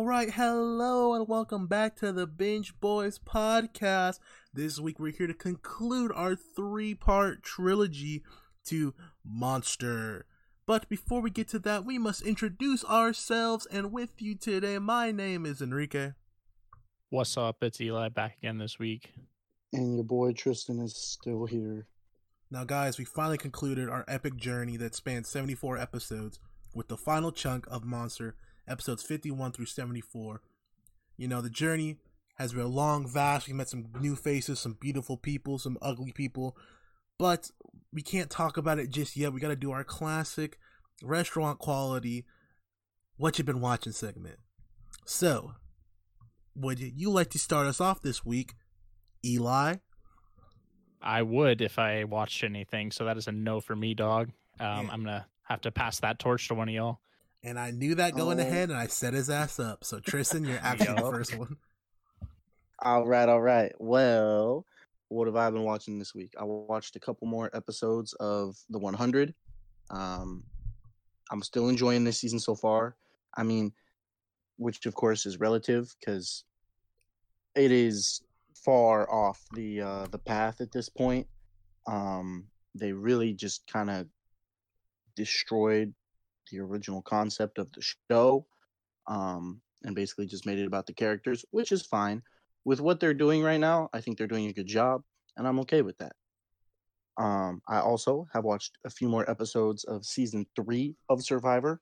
All right, hello and welcome back to the Binge Boys podcast. This week we're here to conclude our three part trilogy to Monster. But before we get to that, we must introduce ourselves. And with you today, my name is Enrique. What's up? It's Eli back again this week. And your boy Tristan is still here. Now, guys, we finally concluded our epic journey that spans 74 episodes with the final chunk of Monster, episodes 51 through 74. You know, the journey has been long, vast. We met some new faces, some beautiful people, some ugly people, but we can't talk about it just yet. We got to do our classic restaurant quality what you've been watching segment. So, would you like to start us off this week, Eli? I would if I watched anything, so that is a no for me, dog. Um, Yeah. I'm gonna have to pass that torch to one of y'all. And I knew that going Oh. ahead, and I set his ass up. So Tristan, you're actually the first one. All right, all right. Well, what have I been watching this week? I watched a couple more episodes of The 100. Um, I'm still enjoying this season so far. I mean, which of course is relative because it is far off the uh, the path at this point. Um, they really just kind of destroyed the original concept of the show, um, and basically just made it about the characters, which is fine with what they're doing right now, I think they're doing a good job, and I'm okay with that. Um, I also have watched a few more episodes of season three of Survivor.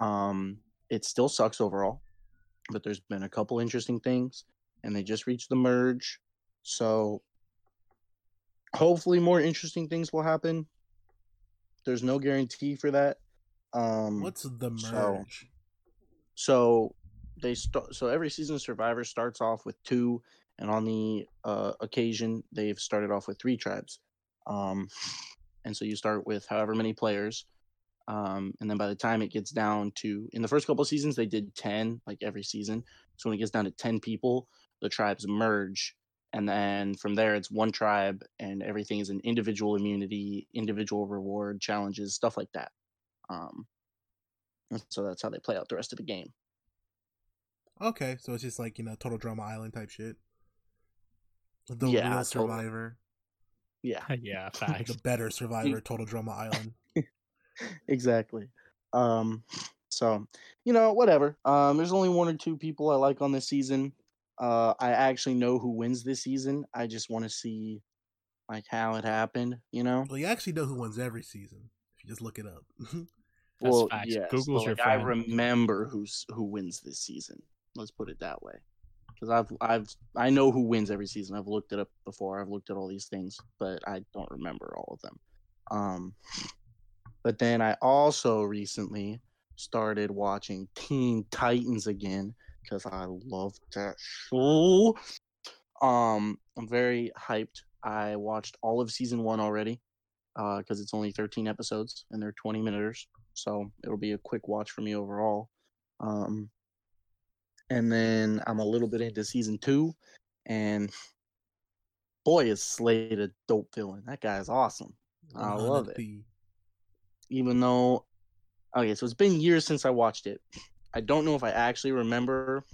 Um, it still sucks overall, but there's been a couple interesting things, and they just reached the merge, so hopefully more interesting things will happen. There's no guarantee for that. Um, What's the merge? so they start. So every season Survivor starts off with two, and on the uh, occasion they've started off with three tribes. Um, and so you start with however many players, um, and then by the time it gets down to in the first couple of seasons they did ten like every season. So when it gets down to ten people, the tribes merge, and then from there it's one tribe, and everything is an individual immunity, individual reward, challenges, stuff like that. Um, and so that's how they play out the rest of the game. Okay, so it's just like you know, Total Drama Island type shit. The Yeah, real totally. Survivor, Yeah, yeah, facts. the better Survivor, Total Drama Island. exactly. Um, so you know, whatever. Um, there's only one or two people I like on this season. Uh, I actually know who wins this season. I just want to see like how it happened. You know. Well, you actually know who wins every season if you just look it up. That's well, facts. yes, Google's your like, I remember who's who wins this season. Let's put it that way. Because I've I've I know who wins every season. I've looked it up before. I've looked at all these things, but I don't remember all of them. Um, but then I also recently started watching Teen Titans again because I love that show. Um, I'm very hyped. I watched all of season one already uh, because it's only 13 episodes and they're 20 minutes so it'll be a quick watch for me overall. Um, and then I'm a little bit into season two, and boy, is Slade a dope villain. That guy is awesome. I love it. Even though, okay, so it's been years since I watched it. I don't know if I actually remember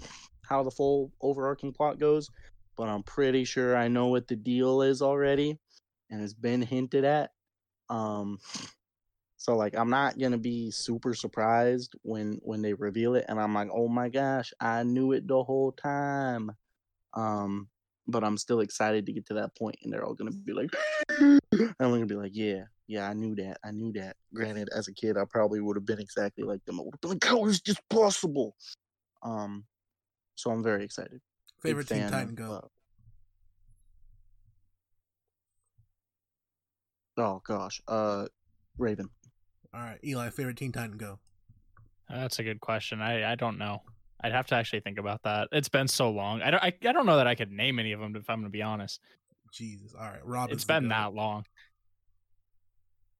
how the full overarching plot goes, but I'm pretty sure I know what the deal is already, and it's been hinted at. Um, so like I'm not gonna be super surprised when when they reveal it, and I'm like, oh my gosh, I knew it the whole time. Um, but I'm still excited to get to that point, and they're all gonna be like, and I'm gonna be like, yeah, yeah, I knew that, I knew that. Granted, as a kid, I probably would have been exactly like them. I would have been like, how is this possible? Um, so I'm very excited. Big Favorite Teen fan Titan go. uh, oh gosh, uh, Raven. All right, Eli, favorite Teen Titan go. Uh, that's a good question. I I don't know. I'd have to actually think about that. It's been so long. I don't. I, I don't know that I could name any of them if I'm going to be honest. Jesus. All right, Robin's It's been that long.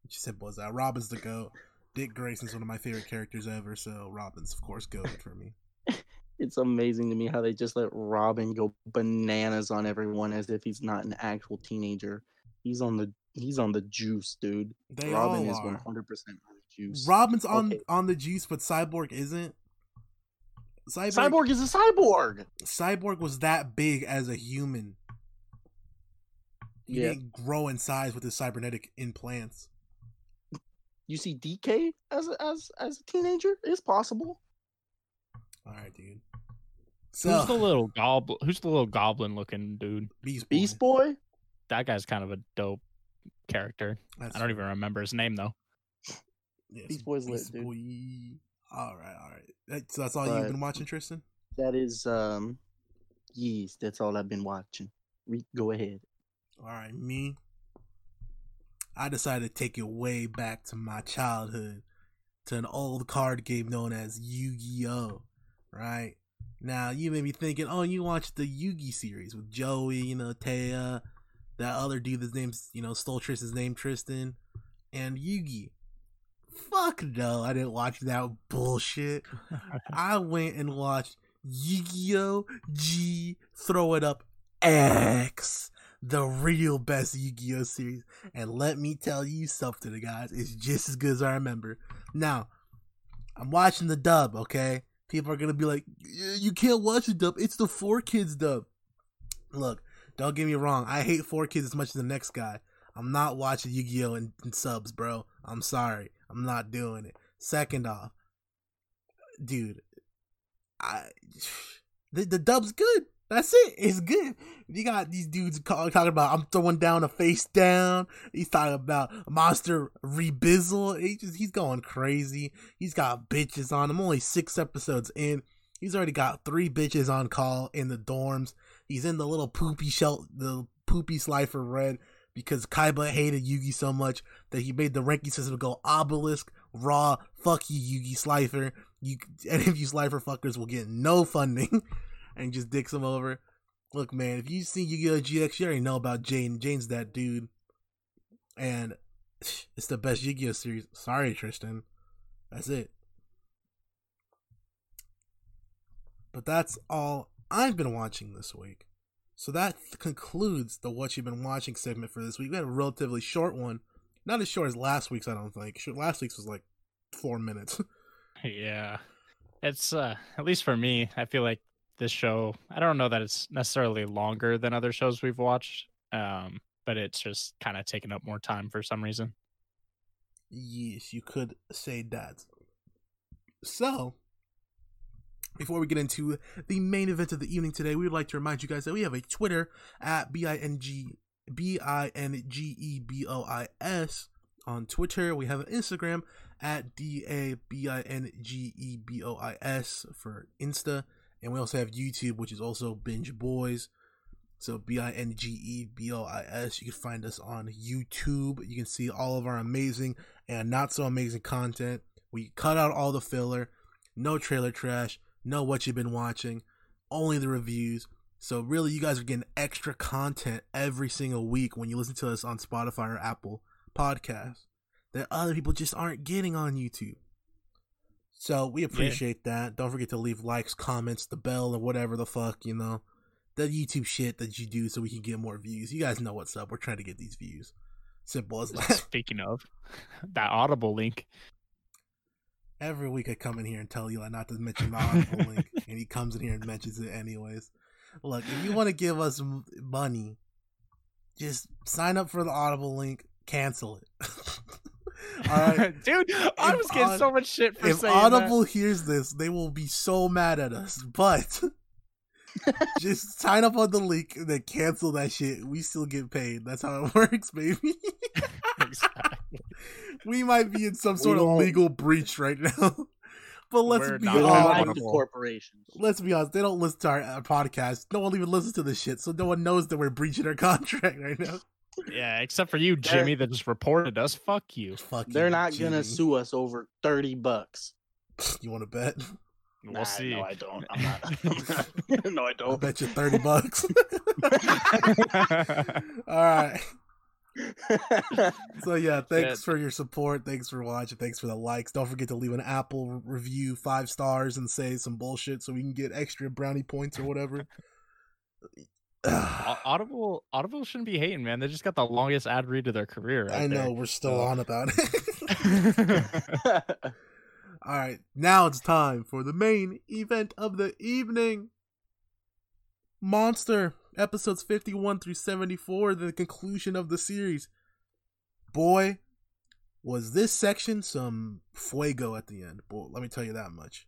What you said was that Robin's the goat. Dick Grayson's one of my favorite characters ever, so Robin's of course goated for me. It's amazing to me how they just let Robin go bananas on everyone as if he's not an actual teenager. He's on the he's on the juice, dude. They Robin is one hundred percent on the juice. Robin's on Okay. on the juice, but Cyborg isn't. Cyborg, Cyborg is a cyborg. Cyborg was that big as a human. He Yeah. didn't grow in size with his cybernetic implants. You see DK as a, as as a teenager? It's possible. All right, dude. Who's So the little goblin? Who's the little goblin looking dude? Beast Boy. Beast Boy. That guy's kind of a dope character. That's I don't even remember his name though. yes, Beast Boy's lit, dude. Boy. All right, all right. So that's all you've been watching, Tristan. That is um, yes. That's all I've been watching. Re- go ahead. All right, me. I decided to take it way back to my childhood, to an old card game known as Yu-Gi-Oh. Right now, you may be thinking, "Oh, you watched the Yu-Gi series with Joey, you know, Taya, that other dude. His name's, you know, stole Tristan's name, Tristan, and Yugi." Fuck no, I didn't watch that bullshit. I went and watched Yu-Gi-Oh! G Throw It Up X, the real best Yu-Gi-Oh! series. And let me tell you something, guys. It's just as good as I remember. Now, I'm watching the dub, okay? People are gonna be like, you can't watch the dub. It's the 4Kids dub. Look, don't get me wrong. I hate 4Kids as much as the next guy. I'm not watching Yu-Gi-Oh! in, in subs, bro. I'm sorry. I'm not doing it. Second off, dude, I the, the dub's good. That's it. It's good. You got these dudes call, talking about I'm throwing down a face down. He's talking about monster rebizzle. He just he's going crazy. He's got bitches on him. Only six episodes in. He's already got three bitches on call in the dorms. He's in the little poopy shell, the poopy slifer red because Kaiba hated Yugi so much that he made the ranking system go obelisk, Ra, fuck you, Yugi Slifer. You, any of you Slifer fuckers will get no funding and just dicks him over. Look, man, if you see Yu-Gi-Oh! GX, you already know about Jane. Jane's that dude. And it's the best Yu-Gi-Oh! series. Sorry, Tristan. That's it. But that's all I've been watching this week. So that concludes the What You've Been Watching segment for this week. We had a relatively short one. Not as short as last week's, I don't think. Last week's was like four minutes. Yeah. It's uh at least for me, I feel like this show, I don't know that it's necessarily longer than other shows we've watched. Um, but it's just kind of taken up more time for some reason. Yes, you could say that. So, before we get into the main event of the evening today, we would like to remind you guys that we have a Twitter at B I N G B I N G E B O I S on Twitter. We have an Instagram at D A B I N G E B O I S for Insta. And we also have YouTube, which is also Binge Boys. So B I N G E B O I S. You can find us on YouTube. You can see all of our amazing and not so amazing content. We cut out all the filler, no trailer trash, no what you've been watching, only the reviews. So really, you guys are getting extra content every single week when you listen to us on Spotify or Apple Podcasts that other people just aren't getting on YouTube. So we appreciate that. Don't forget to leave likes, comments, the bell, or whatever the fuck you know, the YouTube shit that you do, so we can get more views. You guys know what's up. We're trying to get these views. Simple as that. Speaking of that Audible link, Every week I come in here and tell Eli not to mention the Audible link, and he comes in here and mentions it anyways. Look, if you want to give us money, just sign up for the Audible link, cancel it. All right. dude, I was getting Aud- so much shit for If saying Audible hears this, they will be so mad at us. But just sign up on the link and then cancel that shit. We still get paid. That's how it works, baby. That. exactly. we might be in some sort of legal breach right now. but let's We're be not We don't on like honest. the corporations. Let's be honest. They don't listen to our, our podcast. No one even listens to this shit, so no one knows that we're breaching our contract right now. Yeah, except for you, Jimmy, that just reported us. Fuck you. Fuck you, They're not gonna sue us over thirty bucks. You want to bet? We'll Nah, see. No, I don't. I'm not. no, I I'll don't. bet you thirty bucks. All right. So yeah, thanks Yeah. for your support. Thanks for watching. Thanks for the likes. Don't forget to leave an Apple review, five stars, and say some bullshit so we can get extra brownie points or whatever. Audible Audible shouldn't be hating, man. They just got the longest ad read of their career. Right I know there. we're still on about it. All right, now it's time for the main event of the evening. Monster episodes 51 through 74, the conclusion of the series. Boy, was this section some fuego at the end. Boy, let me tell you that much.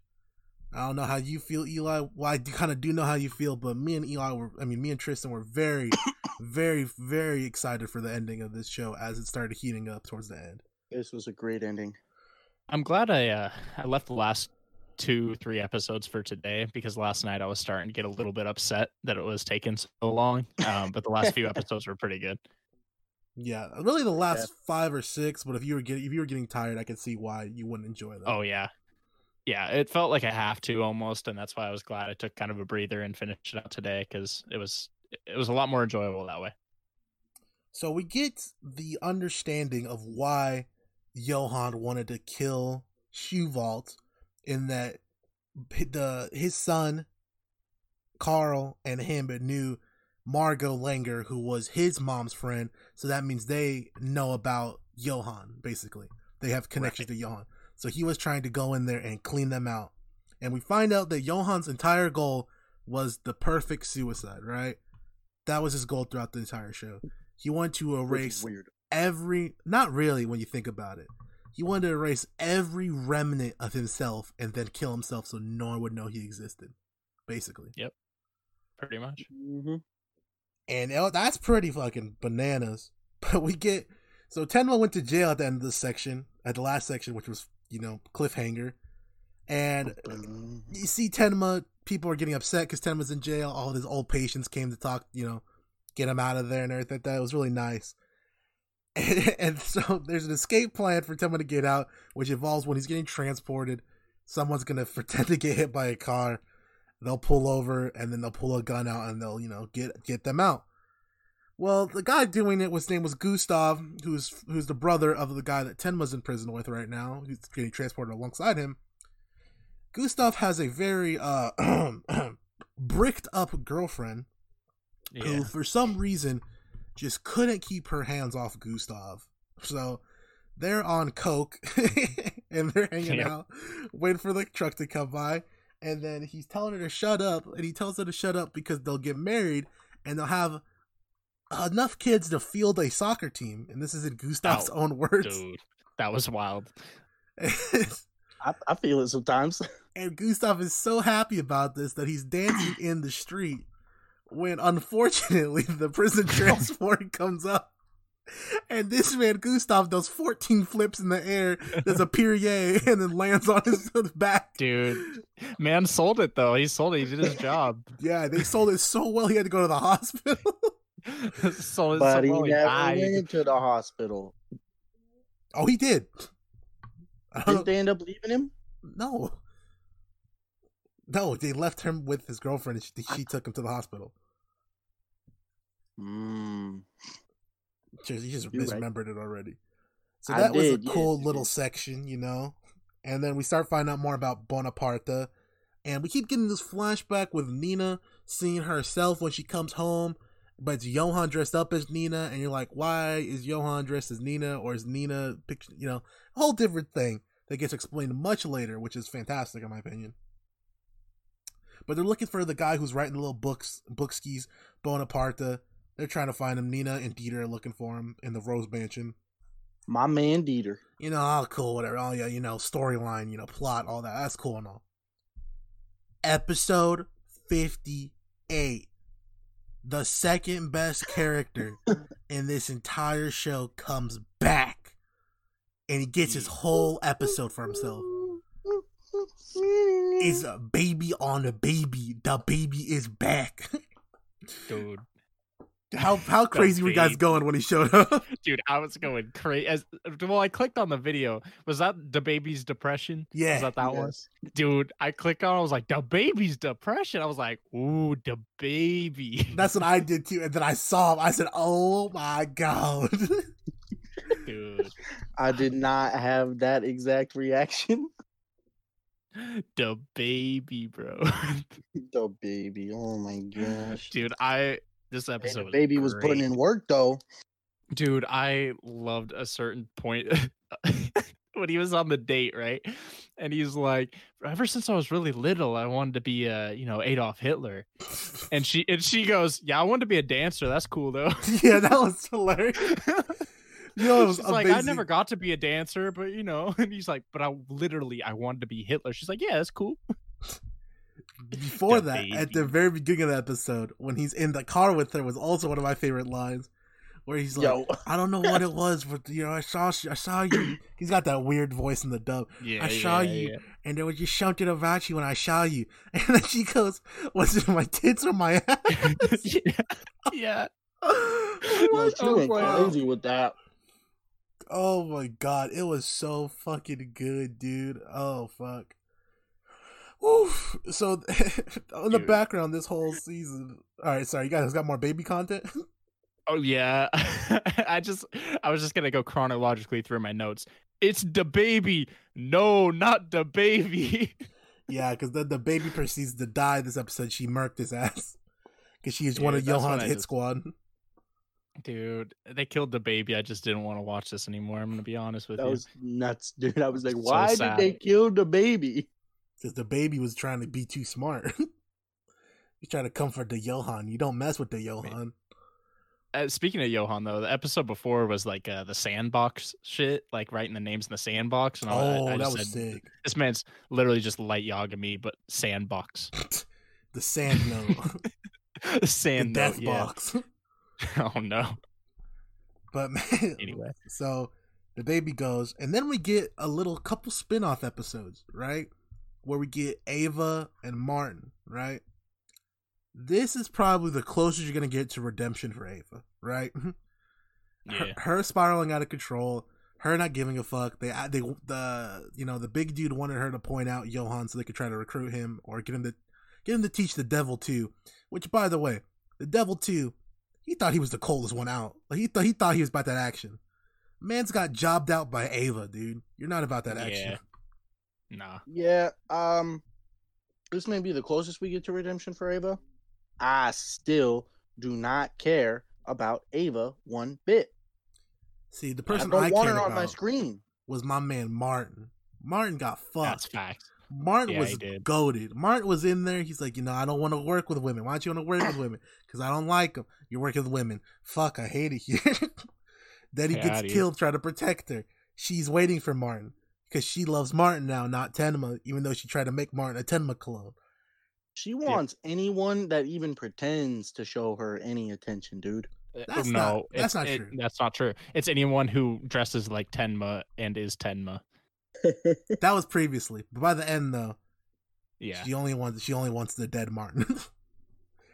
I don't know how you feel, Eli. Well, I kind of do know how you feel, but me and Eli were, I mean, me and Tristan were very, very, very excited for the ending of this show as it started heating up towards the end. This was a great ending. I'm glad I uh, I left the last two three episodes for today because last night I was starting to get a little bit upset that it was taking so long. Um, but the last few episodes were pretty good. Yeah, really the last yeah. five or six. But if you were getting if you were getting tired, I could see why you wouldn't enjoy them. Oh yeah, yeah. It felt like I have to almost, and that's why I was glad I took kind of a breather and finished it out today because it was it was a lot more enjoyable that way. So we get the understanding of why Johan wanted to kill Schuwald in that the his son Karl and him knew Margot Langer, who was his mom's friend. So that means they know about Johan, basically. They have connections right. to Johan. So he was trying to go in there and clean them out. And we find out that Johan's entire goal was the perfect suicide, right? That was his goal throughout the entire show. He wanted to erase every not really when you think about it. He wanted to erase every remnant of himself and then kill himself so no one would know he existed. Basically. Yep. Pretty much. Mm-hmm. And it, that's pretty fucking bananas. But we get so Tenma went to jail at the end of this section, at the last section, which was you know cliffhanger, and you see Tenma. People are getting upset because Tenma's in jail. All his old patients came to talk, you know, get him out of there and everything. That was really nice. And, and so there's an escape plan for Tenma to get out, which involves when he's getting transported, someone's gonna pretend to get hit by a car. They'll pull over and then they'll pull a gun out and they'll, you know, get get them out. Well, the guy doing it, his name was Gustav, who's who's the brother of the guy that Tenma's in prison with right now, who's getting transported alongside him. Gustav has a very uh bricked up girlfriend yeah. who, for some reason, just couldn't keep her hands off Gustav. So they're on coke and they're hanging yep. out, waiting for the truck to come by. And then he's telling her to shut up, and he tells her to shut up because they'll get married and they'll have enough kids to field a soccer team. And this is in Gustav's oh, own words. Dude, that was wild. I, I feel it sometimes. And Gustav is so happy about this that he's dancing in the street when unfortunately the prison transport comes up. And this man Gustav does 14 flips in the air, does a Pierre, and then lands on his back. Dude, man sold it though. He sold it. He did his job. Yeah, they sold it so well. He had to go to the hospital. sold it but so he well, never he went to the hospital. Oh, he did. Didn't they end up leaving him? No. No, they left him with his girlfriend. And she, she took him to the hospital. Mm. Just, you just You're misremembered right. it already. So that was a cool yes, little yes. section, you know. And then we start finding out more about Bonaparta, and we keep getting this flashback with Nina seeing herself when she comes home, but it's Johan dressed up as Nina, and you're like, why is Johan dressed as Nina, or is Nina, you know, a whole different thing that gets explained much later, which is fantastic in my opinion. But they're looking for the guy who's writing the little books, book skis, Bonaparta. They're trying to find him. Nina and Dieter are looking for him in the Rose Mansion. My man Dieter. You know, oh cool, whatever. Oh yeah, you know, storyline, you know, plot, all that. That's cool and all. Episode fifty-eight. The second best character in this entire show comes back. And he gets his whole episode for himself. Is a baby on a baby. The baby is back. Dude. How how crazy were you guys going when he showed up? Dude, I was going crazy. As well, I clicked on the video. Was that the baby's depression? Yeah, was that that yes. one? Dude, I clicked on. I was like, the baby's depression. I was like, ooh, the baby. That's what I did too. And then I saw him. I said, oh my god. Dude, I did not have that exact reaction. The baby, bro. the baby. Oh my gosh, dude. I this episode. baby was, was putting in work though. Dude, I loved a certain point. when he was on the date, right? And he's like, ever since I was really little, I wanted to be uh, you know, Adolf Hitler. And she and she goes, Yeah, I wanted to be a dancer. That's cool though. yeah, that was hilarious. You know, it was She's like, I never got to be a dancer, but you know, and he's like, But I literally I wanted to be Hitler. She's like, Yeah, that's cool. Before The that, at the very beginning of the episode, when he's in the car with her, was also one of my favorite lines, where he's like, Yo, "I don't know what it was, but you know, I saw, I saw you." He's got that weird voice in the dub, Yeah. I saw you. and there was just something about you when I saw you. And then she goes, "Was it my tits or my ass?" yeah. yeah. yo, she Oh, went wow. crazy with that. Oh my god, it was so fucking good, dude. Oh fuck. Oof. So on the Dude. background this whole season. All right, sorry, you guys got more baby content. Oh yeah. I just I was just gonna go chronologically through my notes. It's the baby. No, not the baby. yeah, because then the baby proceeds to die this episode. She murked his ass because she is one of that's Johan's hit just- squad. Dude, they killed the baby. I just didn't want to watch this anymore. I'm gonna be honest with That you. was nuts, dude. I was like, So why did they kill the baby? Because the baby was trying to be too smart. He's trying to comfort the Johan. You don't mess with the Johan. Uh, speaking of Johan though, the episode before was like uh, the sandbox shit, like writing the names in the sandbox. And all Oh, I that was said, sick. This man's literally just light Yagami, but sandbox. The sand note. the Sand death note, yeah. box. Oh no. But man, Anyway. so the baby goes, and then we get a little couple spin off episodes, right? Where we get Ava and Martin, right? This is probably the closest you're gonna get to redemption for Ava, right? Her, Yeah. her spiraling out of control, her not giving a fuck. They, they, the, you know, the big dude wanted her to point out Johan so they could try to recruit him or get him to, get him to teach the devil too. Which, by the way, the devil too, he thought he was the coldest one out. Like he thought he thought he was about that action. Man's got jobbed out by Ava, dude. You're not about that action. Yeah. Nah. Yeah, um, this may be the closest we get to redemption for Ava. I still do not care about Ava one bit. See, the person don't I, want cared her on about my screen. was my man Martin. Martin got fucked. That's fucked. fact. Martin Yeah, was goaded. Martin was in there. He's like, you know, I don't want to work with women. Why don't you want to work with women? Because I don't like them. You're working with women. Fuck, I hate it here. then he Yeah, gets killed trying to protect her. She's waiting for Martin because she loves Martin now, not Tenma, even though she tried to make Martin a Tenma clone. She wants anyone that even pretends to show her any attention, dude. Uh, That's no, not- that's not it- true. That's not true. It's anyone who dresses like Tenma and is Tenma. That was previously, but by the end though, Yeah, she only wants she only wants the dead Martin.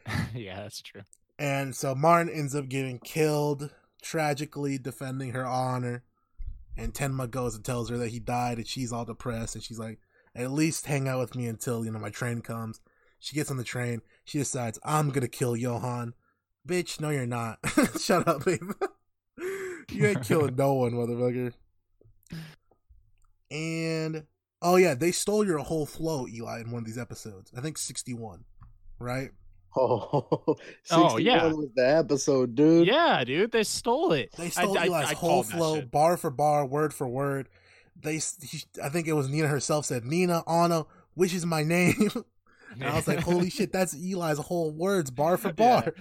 yeah, that's true. And so Martin ends up getting killed, tragically defending her honor. And Tenma goes and tells her that he died, and she's all depressed. And she's like, "At least hang out with me until you know my train comes." She gets on the train. She decides, "I'm gonna kill Johan." Bitch, no, you're not. Shut up, babe. you ain't killing no one, motherfucker. And oh yeah, they stole your whole flow, Eli, in one of these episodes. I think sixty-one, right? Oh, Oh, yeah. 61 was the episode, dude. Yeah, dude, they stole it. They stole I- Eli's I whole flow, bar for bar, word for word. They, he, I think it was Nina herself said, "Nina, Anna, which is my name?" and I was like, "Holy shit, that's Eli's whole words, bar for bar."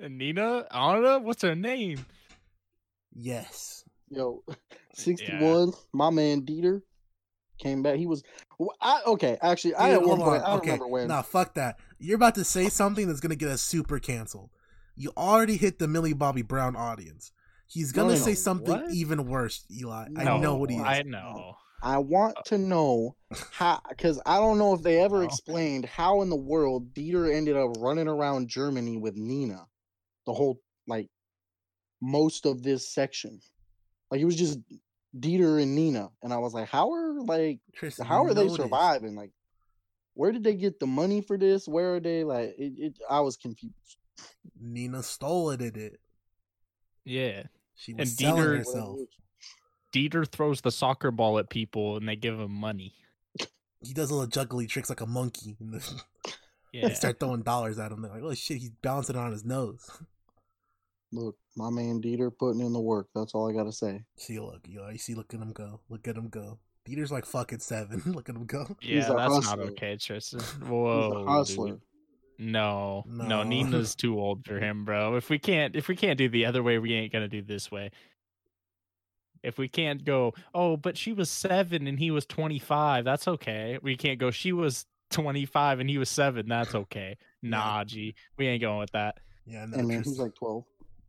Yeah. Nina, Anna, what's her name? Yes, Yo, 61, my man Dieter came back. He was, I, okay, actually, I Dude, at one point, on. I don't okay, remember when. nah, fuck that. You're about to say something that's gonna get us super canceled. You already hit the Millie Bobby Brown audience. He's gonna No, no, say no. something What? even worse, Eli. I know what he is. I know. I want uh, to know how, because I don't know if they ever No. explained how in the world Dieter ended up running around Germany with Nina, the whole like most of this section. Like he was just Dieter and Nina, and I was like, how are like Tristan, how are they know this. surviving? Like, where did they get the money for this? Where are they? Like, it, it I was confused. Nina stole it. Did it? Yeah. She was And selling Dieter- herself. Dieter throws the soccer ball at people and they give him money. He does little juggly tricks like a monkey. And the- Yeah. They start throwing dollars at him. They're like, oh shit, he's bouncing on his nose. Look, my man Dieter putting in the work. That's all I gotta say. See, look, you know, see, look at him go. Look at him go. Dieter's like fucking seven. look at him go. Yeah, He's a that's not okay, Tristan. He's Whoa, a hustler. dude. No, no, No. Nina's too old for him, bro. If we can't, if we can't do the other way, we ain't gonna do this way. If we can't go, oh, but she was seven and he was twenty five. That's okay. We can't go. She was twenty five and he was seven. That's okay. Nah, G, we ain't going with that. Yeah, no, Hey man, he's like twelve.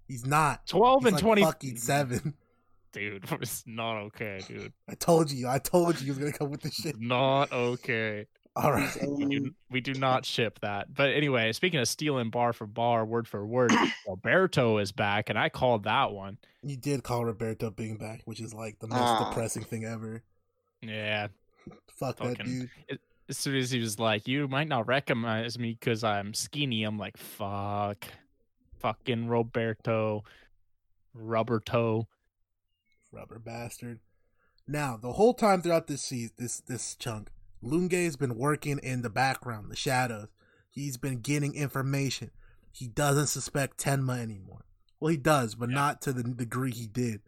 He's not. Twelve He's and like twenty. fucking seven. dude. It's not okay, dude. I told you. I told you he was gonna come with this shit. Not okay. All right. We do, we do not ship that. But anyway, speaking of stealing bar for bar, word for word, Roberto is back, and I called that one. You did call Roberto being back, which is like the most Ah. depressing thing ever. Yeah. Fuck that Fucking- dude. As soon as he was like, "You might not recognize me because I'm skinny," I'm like, "Fuck, fucking Roberto, rubber toe." Rubber bastard. Now, the whole time throughout this season, this this chunk, Lunge's been working in the background, the shadows. He's been getting information. He doesn't suspect Tenma anymore. Well, he does, but Yeah. not to the degree he did.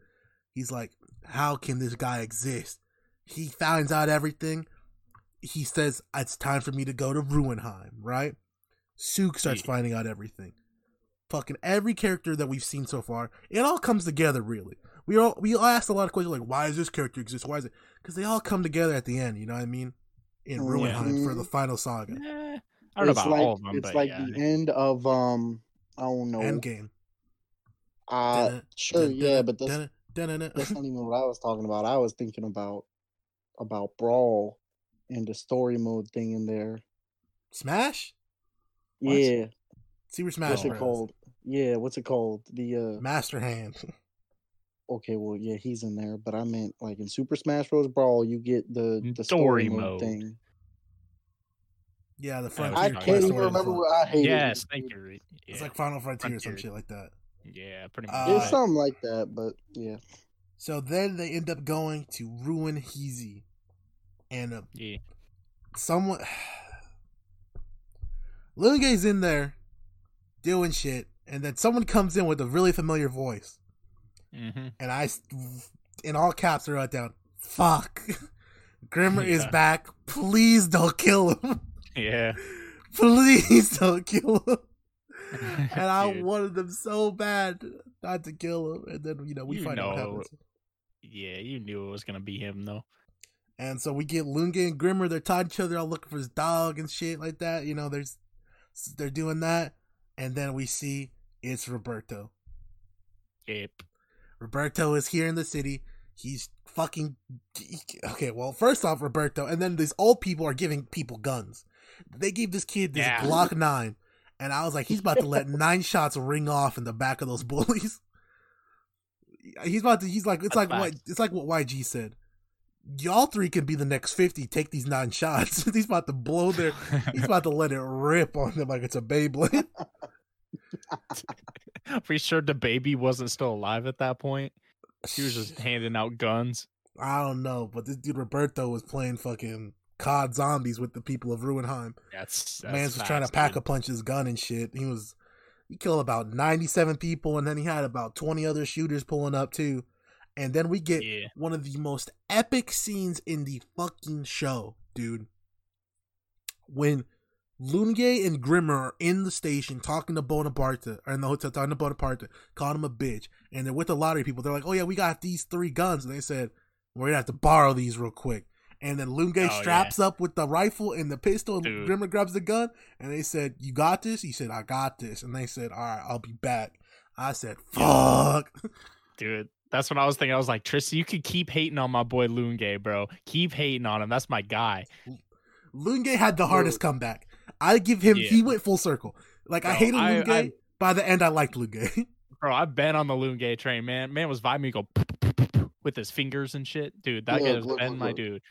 He's like, how can this guy exist? He finds out everything. He says, it's time for me to go to Ruhenheim, right? Sook starts Yeah. finding out everything. Fucking every character that we've seen so far, it all comes together really. We all we all asked a lot of questions like, why does this character exist? Why is it? Because they all come together at the end. You know what I mean? In Yeah. Ruhenheim for the final saga, Eh, I don't know it's about like all of them, it's but like yeah. the end of um I don't know. Endgame. Uh Dun- sure, dun- yeah, but that's that's not even what I was talking about. I was thinking about about Brawl and the story mode thing in there. Smash. What? Yeah. See where Smash What's it Bros. called? Yeah, what's it called? The uh Master Hand. okay, well yeah, he's in there, but I meant like in Super Smash Bros. Brawl, you get the the Story story, mode, mode. thing. yeah, the I frontier. I can't even remember what I hated. Yes, thank you. Reed. It's like Final Frontier or some shit like that. yeah, pretty much. Uh, It's something like that, but yeah. So then they end up going to ruin Heezy, and uh, yeah. someone Lunge's in there doing shit, and then someone comes in with a really familiar voice, hmm and I, in all caps, I wrote down, "Fuck, Grimmer is back. Please don't kill him. Yeah. Please don't kill him." And I wanted them so bad not to kill him, and then you know we You find out what happens. Yeah, you knew it was gonna be him though. And so we get Lunge and Grimmer. They're tied to each other, all looking for his dog and shit like that. You know, there's they're doing that, and then we see it's Roberto. Yep. Roberto is here in the city. He's fucking okay. Well, first off, Roberto, and then these old people are giving people guns. They gave this kid this Yeah. Glock nine, and I was like, he's about to let nine shots ring off in the back of those bullies. He's about to. He's like, it's That's like what it's like what YG said. Y'all three can be the next fifty. Take these nine shots. he's about to blow their. He's about to let it rip on them like it's a Beyblade. Pretty sure the baby wasn't still alive at that point. She was just handing out guns. I don't know, but this dude Roberto was playing fucking COD zombies with the people of Ruhenheim. That's, Man's was trying to pack a punch his gun and shit. He was he killed about ninety seven people, and then he had about twenty other shooters pulling up too. And then we get Yeah. one of the most epic scenes in the fucking show, dude. When Lunge and Grimmer are in the station talking to Bonaparta, or in the hotel talking to Bonaparta, calling him a bitch, and they're with the lottery people. They're like, "Oh yeah, we got these three guns," and they said, "We're gonna have to borrow these real quick." And then Lunge Oh, straps up with the rifle and the pistol, and Dude. Grimmer grabs the gun, and they said, "You got this?" He said, "I got this," and they said, "All right, I'll be back." I said, "Fuck." Dude, that's what I was thinking. I was like, Tristan, you could keep hating on my boy Lunge, bro. Keep hating on him. That's my guy. Lunge had the hardest comeback. I give him. Yeah. He went full circle. Like I hated I- Lunge. I- By the end, I liked Lunge. Bro, I've been on the Lunge train, man. Man was vibing me go with his fingers and shit. Dude, that Look, guy's look, been look, my dude.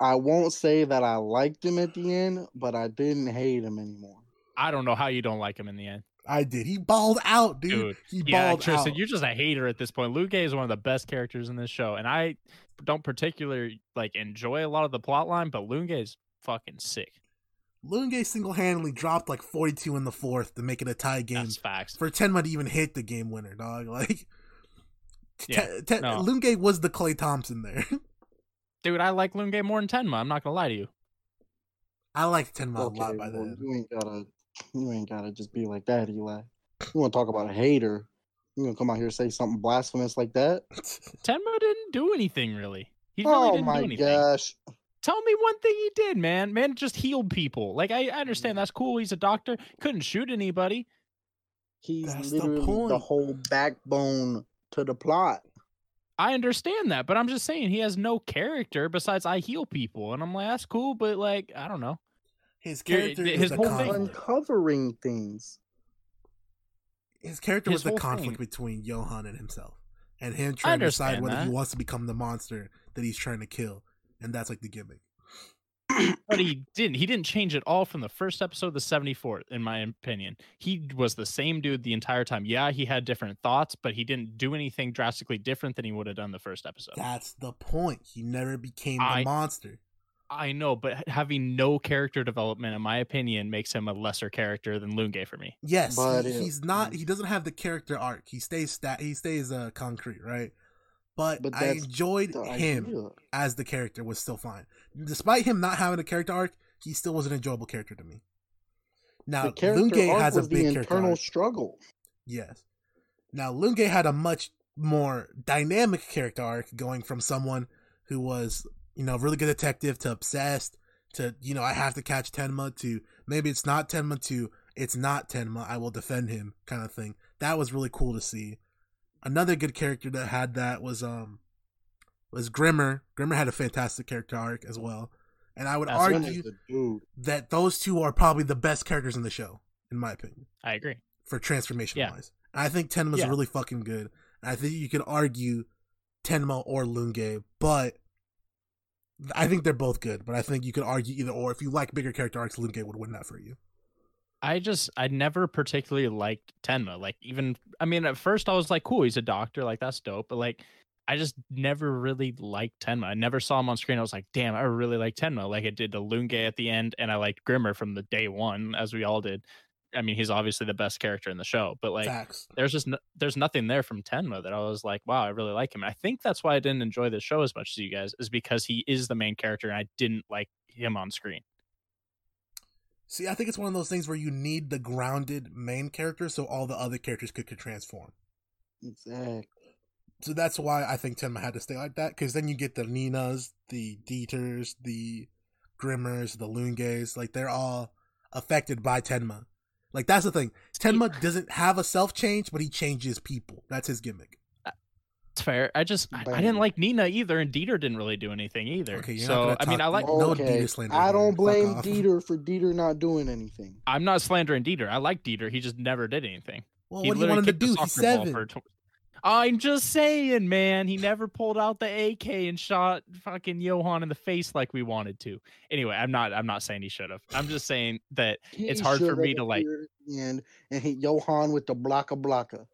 I won't say that I liked him at the end, but I didn't hate him anymore. I don't know how you don't like him in the end. I did. He balled out, dude. Dude, he Yeah, balled Tristan, out. you're just a hater at this point. Luke is one of the best characters in this show, and I don't particularly like enjoy a lot of the plot line, but Lunge is fucking sick. Lunge single handedly dropped like 42 in the fourth to make it a tie game That's facts. for Tenma to even hit the game winner, dog. Like, Yeah, Te- Te- no. Lunge was the Klay Thompson there. Dude, I like Lunge more than Tenma. I'm not gonna lie to you. I like Tenma Okay, a lot by well, then. you ain't gotta, you ain't gotta just be like that, Eli. You want to talk about a hater? You gonna come out here and say something blasphemous like that? Tenma didn't do anything really. He really oh didn't my do anything. gosh! Tell me one thing he did, man. Man just healed people. Like I, I understand mm. that's cool. He's a doctor. Couldn't shoot anybody. He's That's the literally the, point. whole backbone to the plot. I understand that, but I'm just saying he has no character besides I heal people, and I'm like that's cool, but like I don't know. His character his is the whole thing- Uncovering things. His character his was the conflict thing- between Johan and himself, and him trying to decide understand whether he wants to become the monster that he's trying to kill, and that's like the gimmick. But he didn't. He didn't change at all from the first episode to the 74th, in my opinion. He was the same dude the entire time. Yeah, he had different thoughts, but he didn't do anything drastically different than he would have done the first episode. That's the point. He never became the monster. I know, but having no character development, in my opinion, makes him a lesser character than Lunge for me. Yes, But he- it- he's not. He doesn't have the character arc. He stays stat. He stays uh, concrete, right? But, But I enjoyed him idea. as the character was still fine, despite him not having a character arc. He still was an enjoyable character to me. Now The character Lunge arc has a big internal arc. struggle. Yes. Now Lunge had a much more dynamic character arc, going from someone who was, you know, really good detective to obsessed to, you know, I have to catch Tenma to maybe it's not Tenma to it's not Tenma, I will defend him kind of thing. That was really cool to see. Another good character that had that was um was Grimmer. Grimmer had a fantastic character arc as well. And I would That's argue is the dude. that those two are probably the best characters in the show, in my opinion I agree. for transformation Yeah. wise. I think Tenma's Yeah. really fucking good. And I think you could argue Tenma or Lunge, but I think they're both good. But I think you could argue either or. If you like bigger character arcs, Lunge would win that for you. I just I never particularly liked Tenma. Like even I mean at first I was like, cool, he's a doctor, like that's dope. But like I just never really liked Tenma. I never saw him on screen. I was like, damn, I really like Tenma. Like I did the Lunge at the end, and I liked Grimmer from the day one, as we all did. I mean, he's obviously the best character in the show, but like Facts. there's just no, there's nothing there from Tenma that I was like, wow, I really like him. I think that's why I didn't enjoy the show as much as you guys, is because he is the main character and I didn't like him on screen. See, I think it's one of those things where you need the grounded main character so all the other characters could, could transform. Exactly. So that's why I think Tenma had to stay like that, because then you get the Ninas, the Dieters, the Grimmers, the Lunges, like they're all affected by Tenma. Like that's the thing. Tenma doesn't have a self change, but he changes people. That's his gimmick. It's fair. I just I, I didn't like Nina either, and Dieter didn't really do anything either. Okay, you're so gonna I mean, I talk- like. No okay. Dieter slander I don't blame. Dieter for Dieter not doing anything. I'm not slandering Dieter. I like Dieter. He just never did anything. Well, he what do you want him to do? He's soccer ball seven. for tw- I'm just saying, man. He never pulled out the AK and shot fucking Johan in the face like we wanted to. Anyway, I'm not. I'm not saying he should have. I'm just saying that It's hard for me to, like- appeared at the end and hit Johan with the blocka blocka.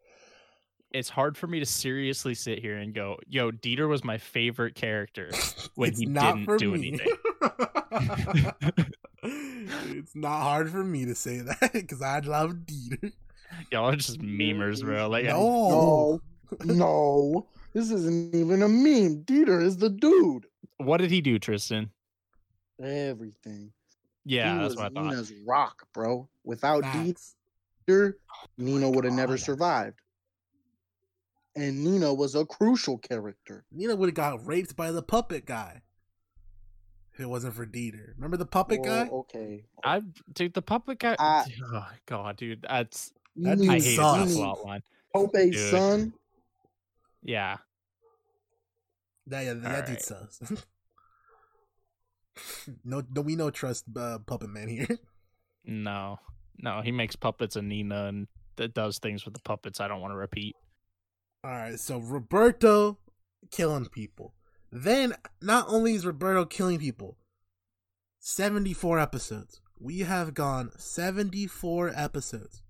It's hard for me to seriously sit here and go, "Yo, Dieter was my favorite character." when he not didn't do me. anything. it's not hard for me to say that because I love Dieter. Y'all are just memers, bro. Mm, like, I- no, No, no, this isn't even a meme. Dieter is the dude. what did he do, Tristan? Everything. Yeah, he that's was what I thought. Nina's rock, bro. Without Facts. Dieter, Nina would have never survived. And Nina was a crucial character. Nina would have got raped by the puppet guy if it wasn't for Dieter. Remember the puppet Well, guy? Okay. I dude, the puppet guy. I- oh god, dude, that's You That I dude hated sucks. that you plot line. Pope's Dude. son. Yeah, That, yeah, that dude Alright. sucks. no, no, we no trust uh, puppet man here. no, no, he makes puppets and Nina and that does things with the puppets. I don't want to repeat. All right, so Roberto killing people. Then not only is Roberto killing people, 74 episodes. We have gone 74 episodes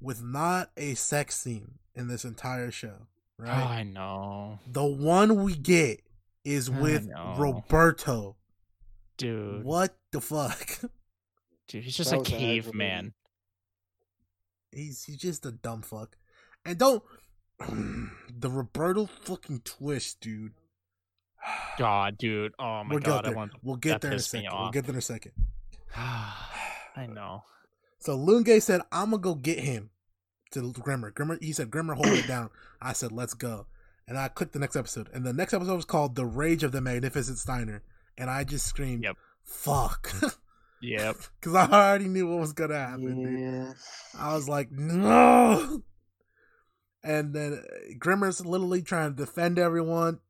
with not a sex scene in this entire show, right? Oh, I know, the one we get is with. Roberto. dude. What the fuck? Dude, he's just That a was a heck of a movie. caveman. He's he's just a dumb fuck. And don't the Roberto fucking twist, dude. God, dude. Oh my we'll god, get I there. want. We'll get there in a second. We'll get there in a second. I know. So Lunge said, "I'm gonna go get him." To Grimmer, Grimmer, he said, "Grimmer, hold it down." I said, "Let's go." And I clicked the next episode, and the next episode was called "The Rage of the Magnificent Steiner," and I just screamed, Yep. "Fuck!" Yep. Because I already knew what was gonna happen. Dude. I was like, "No!" And then uh, Grimmer's literally trying to defend everyone.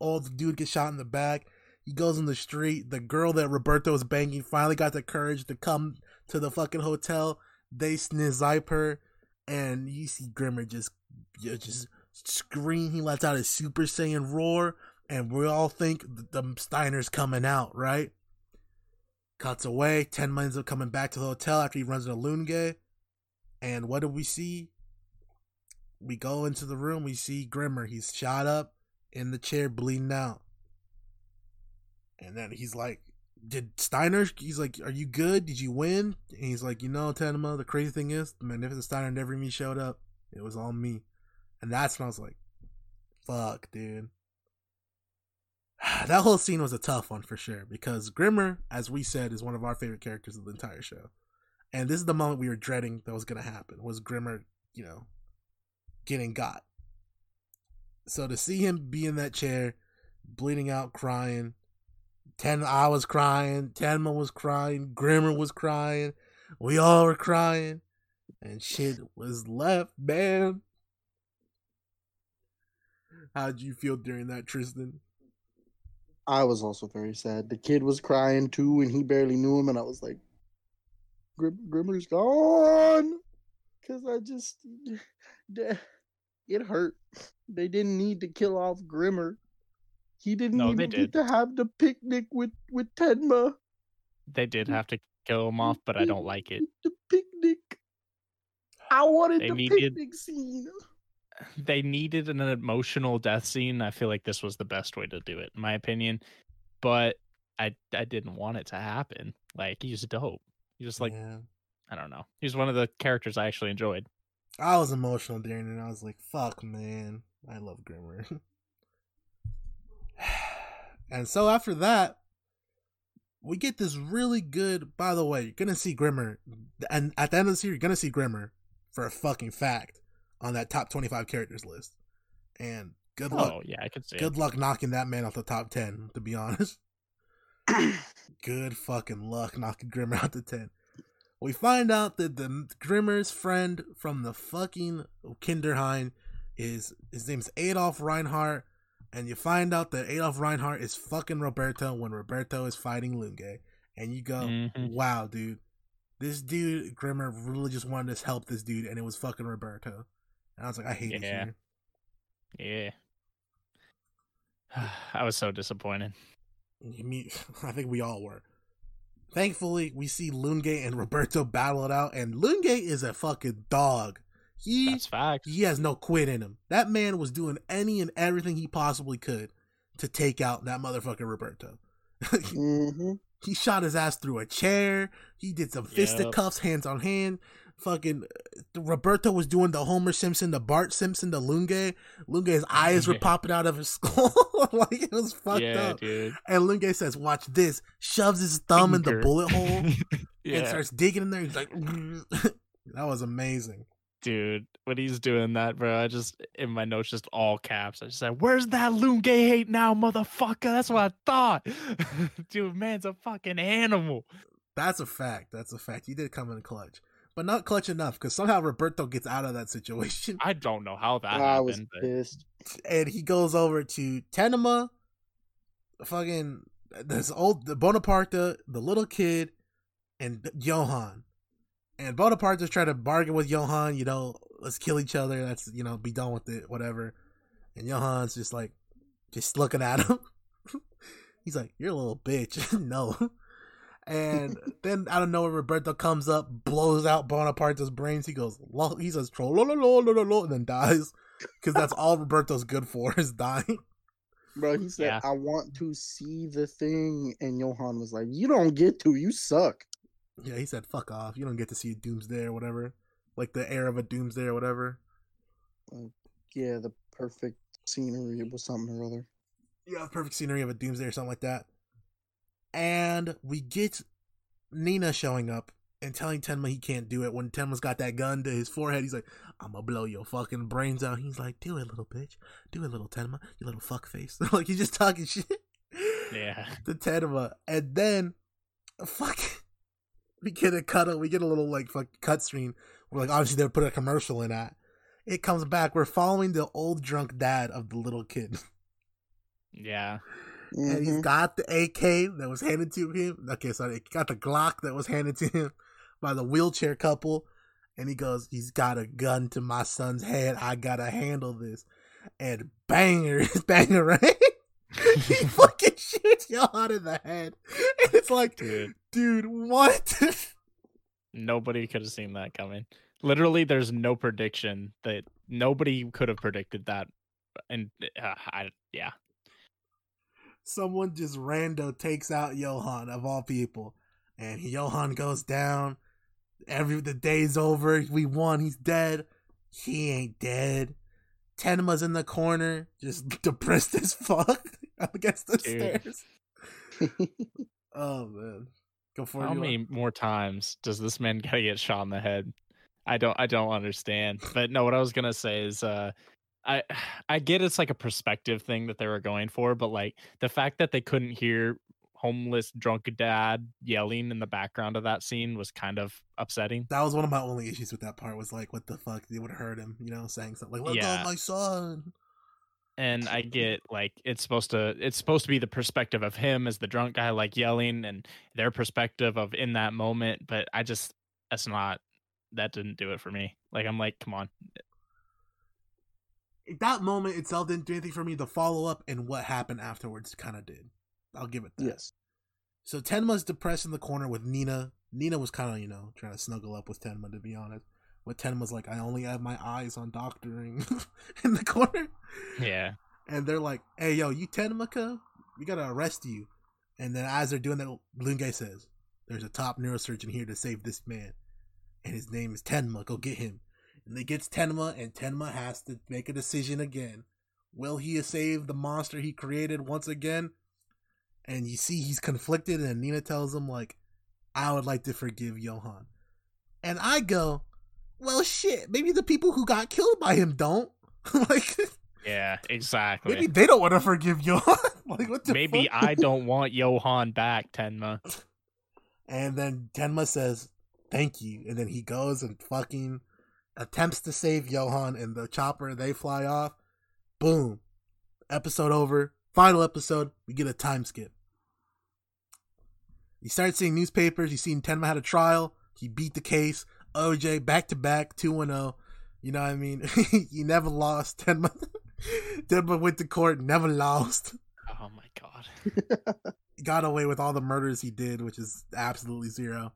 All the dude gets shot in the back. He goes in the street. The girl that Roberto was banging finally got the courage to come to the fucking hotel. They snipe her, and you see Grimmer just, just scream. He lets out his Super Saiyan roar, and we all think th- the Steiner's coming out, right? Cuts away. Ten minutes of coming back to the hotel after he runs into Lunge. And what do we see? We go into the room. We see Grimmer. He's shot up in the chair, bleeding out. And then he's like, "Did Steiner?" He's like, "Are you good? Did you win?" And he's like, "You know, Tenma. The crazy thing is, the Magnificent Steiner never even showed up. It was all me." And that's when I was like, "Fuck, dude." That whole scene was a tough one for sure because Grimmer, as we said, is one of our favorite characters of the entire show. And this is the moment we were dreading that was going to happen was Grimmer, you know, getting got. So to see him be in that chair, bleeding out, crying, ten I was crying, Tenma was crying, Grimmer was crying, we all were crying, and shit was left, man. How'd you feel during that, Tristan? I was also very sad. The kid was crying too, and he barely knew him, and I was like, Grim- "Grimmer's gone," because I just it hurt. They didn't need to kill off Grimmer. He didn't No, even they get to have the picnic with with Tenma. They did have to kill him off, but I don't like it. The picnic. I wanted They the needed- picnic scene. They needed an emotional death scene. I feel like this was the best way to do it, in my opinion. But I I didn't want it to happen. Like he's dope. He's just like yeah. I don't know. He's one of the characters I actually enjoyed. I was emotional during it. I was like, "Fuck, man, I love Grimmer." and so after that, we get this really good. By the way, you're gonna see Grimmer, and at the end of the series, you're gonna see Grimmer for a fucking fact on that top 25 characters list. And good luck, Oh yeah, I could see good it. luck knocking that man off the top 10. To be honest, good fucking luck knocking Grimmer out the 10. We find out that the Grimmer's friend from the fucking Kinderheim is his name's Adolf Reinhart, and you find out that Adolf Reinhart is fucking Roberto when Roberto is fighting Lunge, and you go, Mhm. "Wow, dude, this dude Grimmer really just wanted to help this dude, and it was fucking Roberto." And I was like, "I hate Yeah. this." Yeah. I was so disappointed. I think we all were. Thankfully, we see Lunge and Roberto battle it out, and Lunge is a fucking dog. He That's facts. he has no quit in him. That man was doing any and everything he possibly could to take out that motherfucker Roberto. hmm he shot his ass through a chair. He did some Yep. fisticuffs, hands on hand. Fucking Roberto was doing the Homer Simpson, the Bart Simpson, the Lunge. Lunge's eyes were Yeah. popping out of his skull. like it was fucked yeah, up. dude. And Lunge says, "Watch this." Shoves his thumb in the bullet hole and yeah, starts digging in there. He's like, "That was amazing." dude. When he's doing that, bro, I just in my notes just all caps. I just said, "Where's that gay hate now, motherfucker?" That's what I thought. dude, man's a fucking animal. That's a fact. That's a fact. He did come in clutch, but not clutch enough because somehow Roberto gets out of that situation I don't know how that I was but pissed. and he goes over to Tenma, fucking this old the Bonaparta, the little kid, and Johan. And Bonaparta just trying to bargain with Johan, you know, let's kill each other. Let's you know be done with it, whatever. And Johan's just like, just looking at him. He's like, "You're a little bitch." no. And then out of nowhere, Roberto comes up, blows out Bonaparta's brains. He goes, lo- he says, "Troll, lo, lo, lo, lo, lo, lo," and then dies because that's all Roberto's good for is dying. Bro, he said, Yeah. I want to see the thing. And Johan was like, You don't get to. You suck. Yeah, he said, "Fuck off! You don't get to see Doomsday or whatever, like the air of a Doomsday or whatever." Yeah, the perfect scenery was something or other. Yeah, perfect scenery of a Doomsday or something like that. And we get Nina showing up and telling Tenma he can't do it. When Tenma's got that gun to his forehead, he's like, "I'm gonna blow your fucking brains out." He's like, "Do it, little bitch. Do it, little Tenma. You little fuck face." like he's just talking shit. Yeah. to Tenma, and then fuck, we get a cut. We get a little like fuck cut screen. We're like, obviously they put a commercial in that. It comes back. We're following the old drunk dad of the little kid, Yeah. And he's got the AK that was handed to him. Okay, sorry, he got the Glock that was handed to him by the wheelchair couple, and he goes, "He's got a gun to my son's head. I gotta handle this." And banger, banger, right? he fucking shoots Johan in the head, and it's like, Dude. dude, what? Nobody could have seen that coming. Literally, there's no prediction that nobody could have predicted that. And uh, I, yeah, Someone just rando takes out Johan of all people, and Johan goes down. Every the day's over. We won. He's dead. He ain't dead. Tenma's in the corner, just depressed as fuck up against the Dude. stairs. Oh man, go for it. how Eli. many more times does this man gotta get shot in the head? I don't, I don't understand. But no, what I was gonna say is, uh, I, I get it's like a perspective thing that they were going for, but like the fact that they couldn't hear homeless drunk dad yelling in the background of that scene was kind of upsetting. That was one of my only issues with that part. Was like, what the fuck? They would have heard him, you know, saying something like, "Let go Yeah. of my son." and I get like it's supposed to it's supposed to be the perspective of him as the drunk guy like yelling and their perspective of in that moment, but I just that's not that didn't do it for me. Like I'm like, come on. That moment itself didn't do anything for me. The follow up and what happened afterwards kind of did. I'll give it that. yes. So Tenma's depressed in the corner with Nina. Nina was kind of, you know, trying to snuggle up with Tenma, to be honest. But Tenma's like, I only have my eyes on doctoring in the corner. Yeah. And they're like, hey, yo, you Tenma, cuz? We gotta arrest you. And then as they're doing that, Lunge says, there's a top neurosurgeon here to save this man. And his name is Tenma. Go get him. And they gets Tenma, and Tenma has to make a decision again. Will he save the monster he created once again? And you see he's conflicted, and Nina tells him, like, I would like to forgive Johan. And I go, well, shit, maybe the people who got killed by him don't. like, Yeah, exactly. maybe they don't want to forgive Johan. like, what the Maybe fuck? I don't want Johan back, Tenma. And then Tenma says, thank you. And then he goes and fucking attempts to save Johan and the chopper. They fly off. Boom. Episode over. Final episode. We get a time skip. You start seeing newspapers. You seen Tenma had a trial. He beat the case. OJ back to back, 2 0. You know what I mean? he never lost. Tenma, Tenma went to court, never lost. Oh my god. got away with all the murders he did, which is absolutely zero.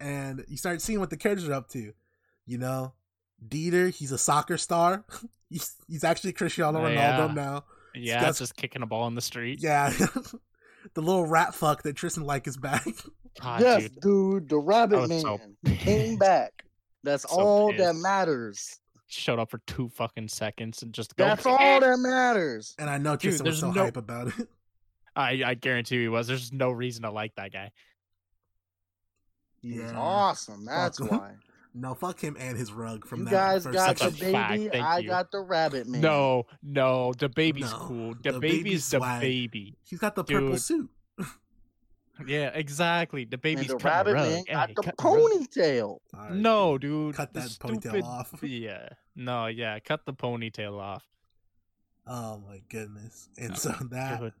and you start seeing what the characters are up to. You know, Dieter, he's a soccer star. he's he's actually Cristiano Oh, Ronaldo yeah. now. Yeah, got- it's just kicking a ball in the street. Yeah. the little rat fuck that Tristan like is back. God, ah, yes, dude. dude. The Rabbit Man so came back. That's So all that matters. Showed up for two fucking seconds and just go. That's all that matters. And I know Dude, Tristan was so no- hype about it. I, I guarantee he was. There's no reason to like that guy. He's yeah. awesome. That's why. No, fuck him and his rug from that. You that guys first got the a episode. fact, baby. thank I you. got the Rabbit Man. No, no, the baby's No, cool. The, the baby's baby's the baby. He's got the purple Dude. suit. Yeah, exactly. The And baby's the Rabbit rug. Man Yeah, got he the cut rug. ponytail. All right, No, dude. Cut the that ponytail off. Yeah. No, yeah. Cut the ponytail off. Oh my goodness. And so that Dude,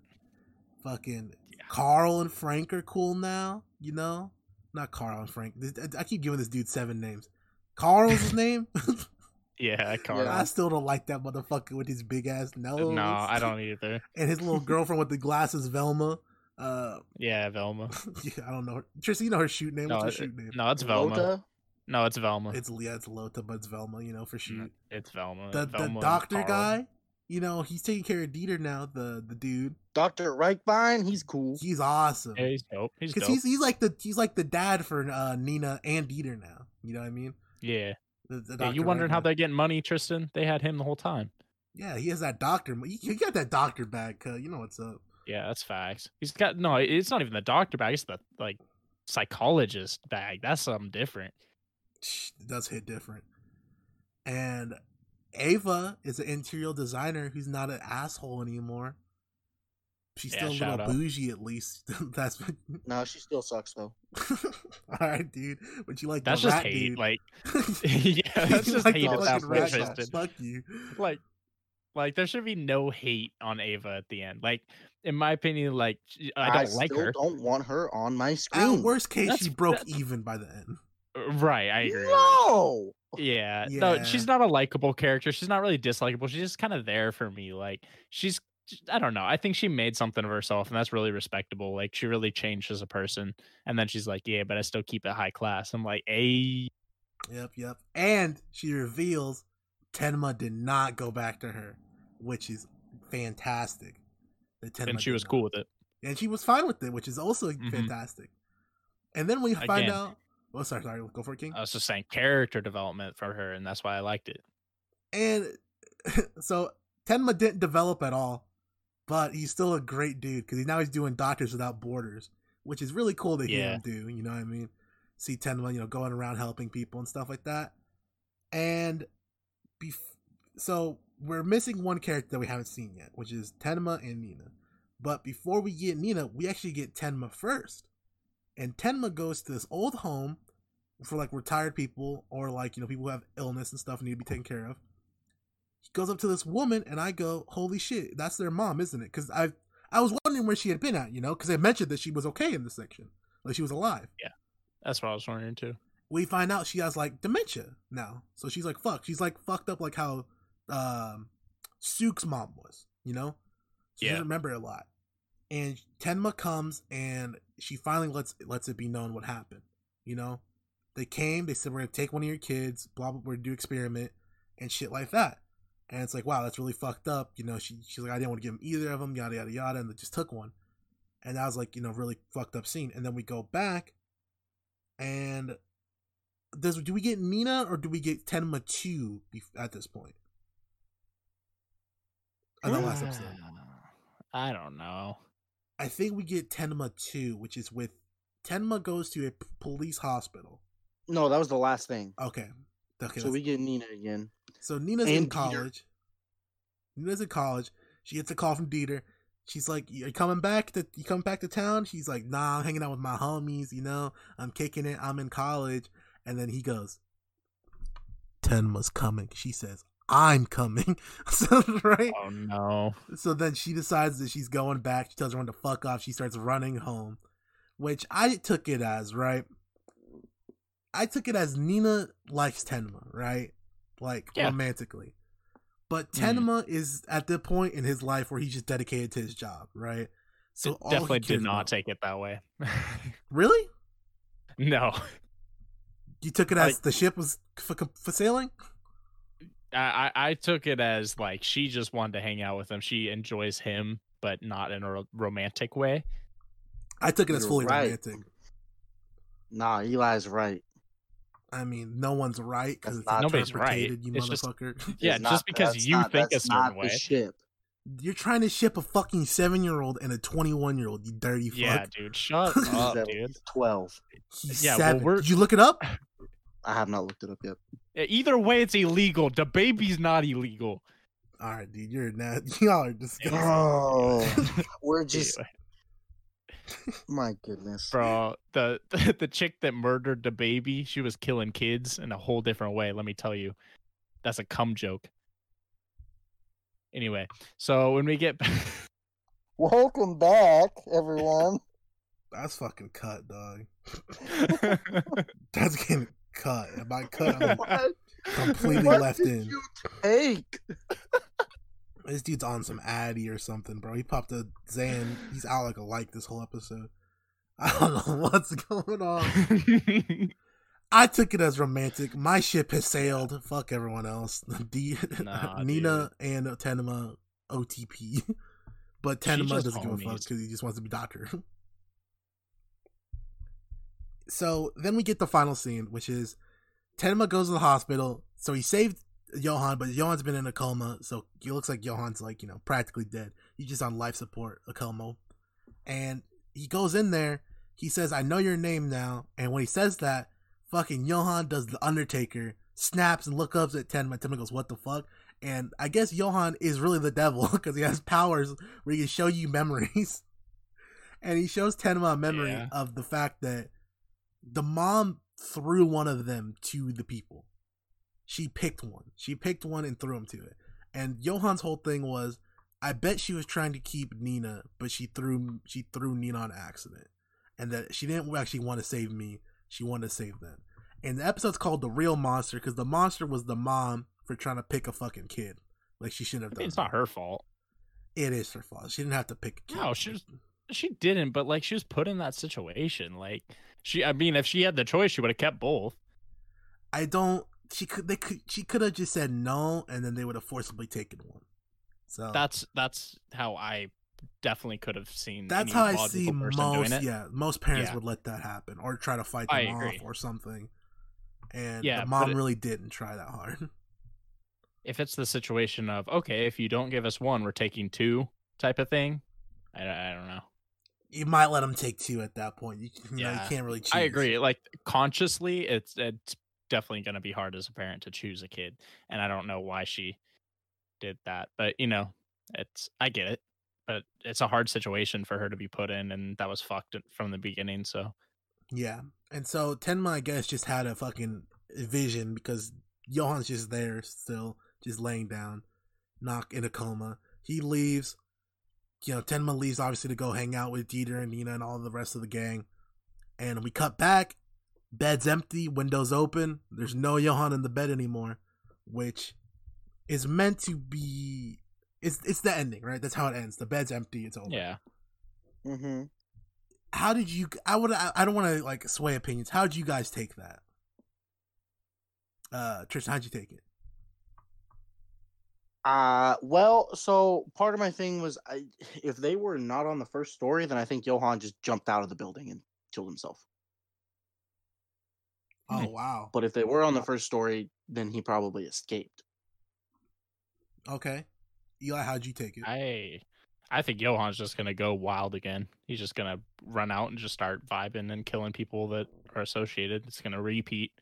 fucking Yeah. Karl and Frank are cool now, you know? Not Karl and Frank. I- I keep giving this dude seven names. Karl's his name? Yeah, Carl. I still don't like that motherfucker with his big ass nose. No, I don't either. And his little girlfriend with the glasses, Velma. Uh, Yeah, Velma. yeah, I don't know. her- Tristan, you know her shoot name? No, What's her it- shoot name? No, it's Velma. Lota? No, it's Velma. It's yeah, it's Lota, but it's Velma, you know, for shoot. It's Velma. The Velma the doctor guy, you know, he's taking care of Dieter now, the the dude. Dr. Reichwein, he's cool. He's awesome. Yeah, he's dope. He's Because he's he's like the he's like the dad for uh, Nina and Dieter now. You know what I mean? yeah. The, the yeah. You Dr. wondering how they're getting money, Tristan? They had him the whole time. Yeah, he has that doctor. He, he got that doctor bag. Cause you know what's up. Yeah, that's facts. He's got no. It's not even the doctor bag. It's the like psychologist bag. That's something different. It does hit different. And Ava is an interior designer who's not an asshole anymore. She's Yeah, still a little out. bougie at least. That's No, she still sucks though. all right, dude. But you like that? That's the just rat hate. dude. Like, yeah, that's just like hate. the It fucking sounds rat rat Fuck you. like like there should be no hate on Ava at the end. Like in my opinion, like I don't like still her. don't want her on my At screen. worst case, That's- she broke that's- even by the end. Uh, Right, I agree. No. Yeah, no, she's not a likable character. She's not really dislikable. She's just kind of there for me. Like she's, I don't know. I think she made something of herself, and that's really respectable. Like she really changed as a person. And then she's like, "Yeah, but I still keep it high class." I'm like, "Hey, Yep, yep. And she reveals Tenma did not go back to her, which is fantastic. And she was not. cool with it. and she was fine with it, which is also Mhm. fantastic. And then we find Again. out. Oh, sorry, sorry. Go for it, King. I was just saying character development for her, and that's why I liked it. and so Tenma didn't develop at all, but he's still a great dude because now he's doing Doctors Without Borders, which is really cool to hear Yeah. him do. You know what I mean? See Tenma, you know, going around helping people and stuff like that. And bef- so we're missing one character that we haven't seen yet, which is Tenma and Nina. But before we get Nina, we actually get Tenma first. And Tenma goes to this old home for like retired people or like, you know, people who have illness and stuff and need to be taken care of. He goes up to this woman and I go, Holy shit, that's their mom, isn't it? Because I I was wondering where she had been at, you know, because they mentioned that she was okay in this section. Like she was alive. Yeah, that's what I was wondering too. We find out she has like dementia now. So she's like fuck. She's like fucked up like how um Suk's mom was, you know? She Yeah. doesn't remember a lot. And Tenma comes and she finally lets lets it be known what happened. You know? They came, they said we're gonna take one of your kids, blah blah we're gonna do experiment and shit like that. And it's like, wow, that's really fucked up. You know, she she's like, I didn't want to give him either of them, yada yada yada, and they just took one. And that was like, you know, really fucked up scene. And then we go back and does do we get Nina or do we get Tenma two at this point? On the last episode, I don't know. I think we get Tenma two, which is with Tenma goes to a p- police hospital. No, that was the last thing. Okay, okay. so we get Nina again. So Nina's in And Dieter. college. Nina's in college. She gets a call from Dieter. She's like, "You coming back to you coming back to town?" She's like, "Nah, I'm hanging out with my homies. You know, I'm kicking it. I'm in college." And then he goes, "Tenma's coming." She says, "I'm coming." so right. Oh no. So then she decides that she's going back. She tells everyone to fuck off. She starts running home, which I took it as right. I took it as Nina likes Tenma, right? Like Yeah. romantically. But Mhm. Tenma is at the point in his life where he's just dedicated to his job, right? So it all definitely did not about- take it that way. Really? no. You took it as the ship was for, for sailing? I, I I took it as like she just wanted to hang out with him. She enjoys him, but not in a ro- romantic way. I took it as You're fully right. romantic. Nah, Eli's right. I mean, no one's right because it's not- Nobody's right. you It's just- motherfucker. Yeah, not- just because you not- think a that's not certain the way. ship. You're trying to ship a fucking seven year old and a 21 year old, you dirty fuck. Yeah, dude, shut up, at dude. least Twelve. He's Yeah, well, seven. we're- Did you look it up? I have not looked it up yet. Either way, it's illegal. The baby's not illegal. All right, dude, you're not. Y'all are disgusting. Oh, we're just. Anyway, My goodness. bro, the, the the chick that murdered the baby, she was killing kids in a whole different way. Let me tell you, that's a cum joke. Anyway, so when we get Welcome back, everyone. That's fucking cut, dog. That's getting cut. And by cut, I'm, completely What left did in. you take? This dude's on some Addy or something, bro. He popped a Zan. He's out like a light this whole episode. I don't know what's going on. I took it as romantic. My ship has sailed. Fuck everyone else. D- Nah, Nina and Tenma OTP. but Tenma doesn't give a fuck because he just wants to be doctor. so then we get the final scene, which is Tenma goes to the hospital. So he saved Johan, but Johan's been in a coma, so it looks like Johan's like you know practically dead. He's just on life support, a coma, and he goes in there. He says, "I know your name now," and when he says that, fucking Johan does the Undertaker, snaps and looks up at Tenma. Tenma goes, "What the fuck?" And I guess Johan is really the devil because he has powers where he can show you memories. and he shows Tenma a memory Yeah. of the fact that the mom threw one of them to the people. She picked one. She picked one and threw him to it. And Johan's whole thing was, I bet she was trying to keep Nina, but she threw she threw Nina on accident, and that she didn't actually want to save me. She wanted to save them. And the episode's called "The Real Monster" because the monster was the mom for trying to pick a fucking kid. Like she shouldn't have I done. mean, it's that. not her fault. It is her fault. She didn't have to pick a kid. No, she was- She didn't, but like she was put in that situation. Like she, I mean, if she had the choice, she would have kept both. I don't. She could. They could. She could have just said no, and then they would have forcibly taken one. So That's that's how I definitely could have seen. that's how I see most. Yeah, most parents Yeah. would let that happen or try to fight them off or something. And Yeah, the mom it- really didn't try that hard. If it's the situation of okay, if you don't give us one, we're taking two type of thing. I, I don't know. you might let them take two at that point. You, you know, you can't really. Choose. I agree. Like consciously, it's it's definitely going to be hard as a parent to choose a kid, and I don't know why she did that. But you know, it's I get it, but it's a hard situation for her to be put in, and that was fucked from the beginning. So Yeah, and so Tenma, I guess, just had a fucking vision because Johan's just there still, just laying down, knock in a coma. He leaves. You know, Tenma leaves obviously to go hang out with Dieter and Nina and all the rest of the gang. And we cut back. Bed's empty, windows open. There's no Johan in the bed anymore, which is meant to be. It's it's the ending, right? That's how it ends. The bed's empty. It's over yeah, Mm-hmm. how did you i would i, I don't want to like sway opinions how did you guys take that uh tristan how'd you take it Uh, well, so part of my thing was, I, if they were not on the first story, then I think Johan just jumped out of the building and killed himself. Oh wow But if they were on the first story, then he probably escaped. okay eli how'd you take it I I think Johan's just gonna go wild again. He's just gonna run out and just start vibing and killing people that are associated. It's gonna repeat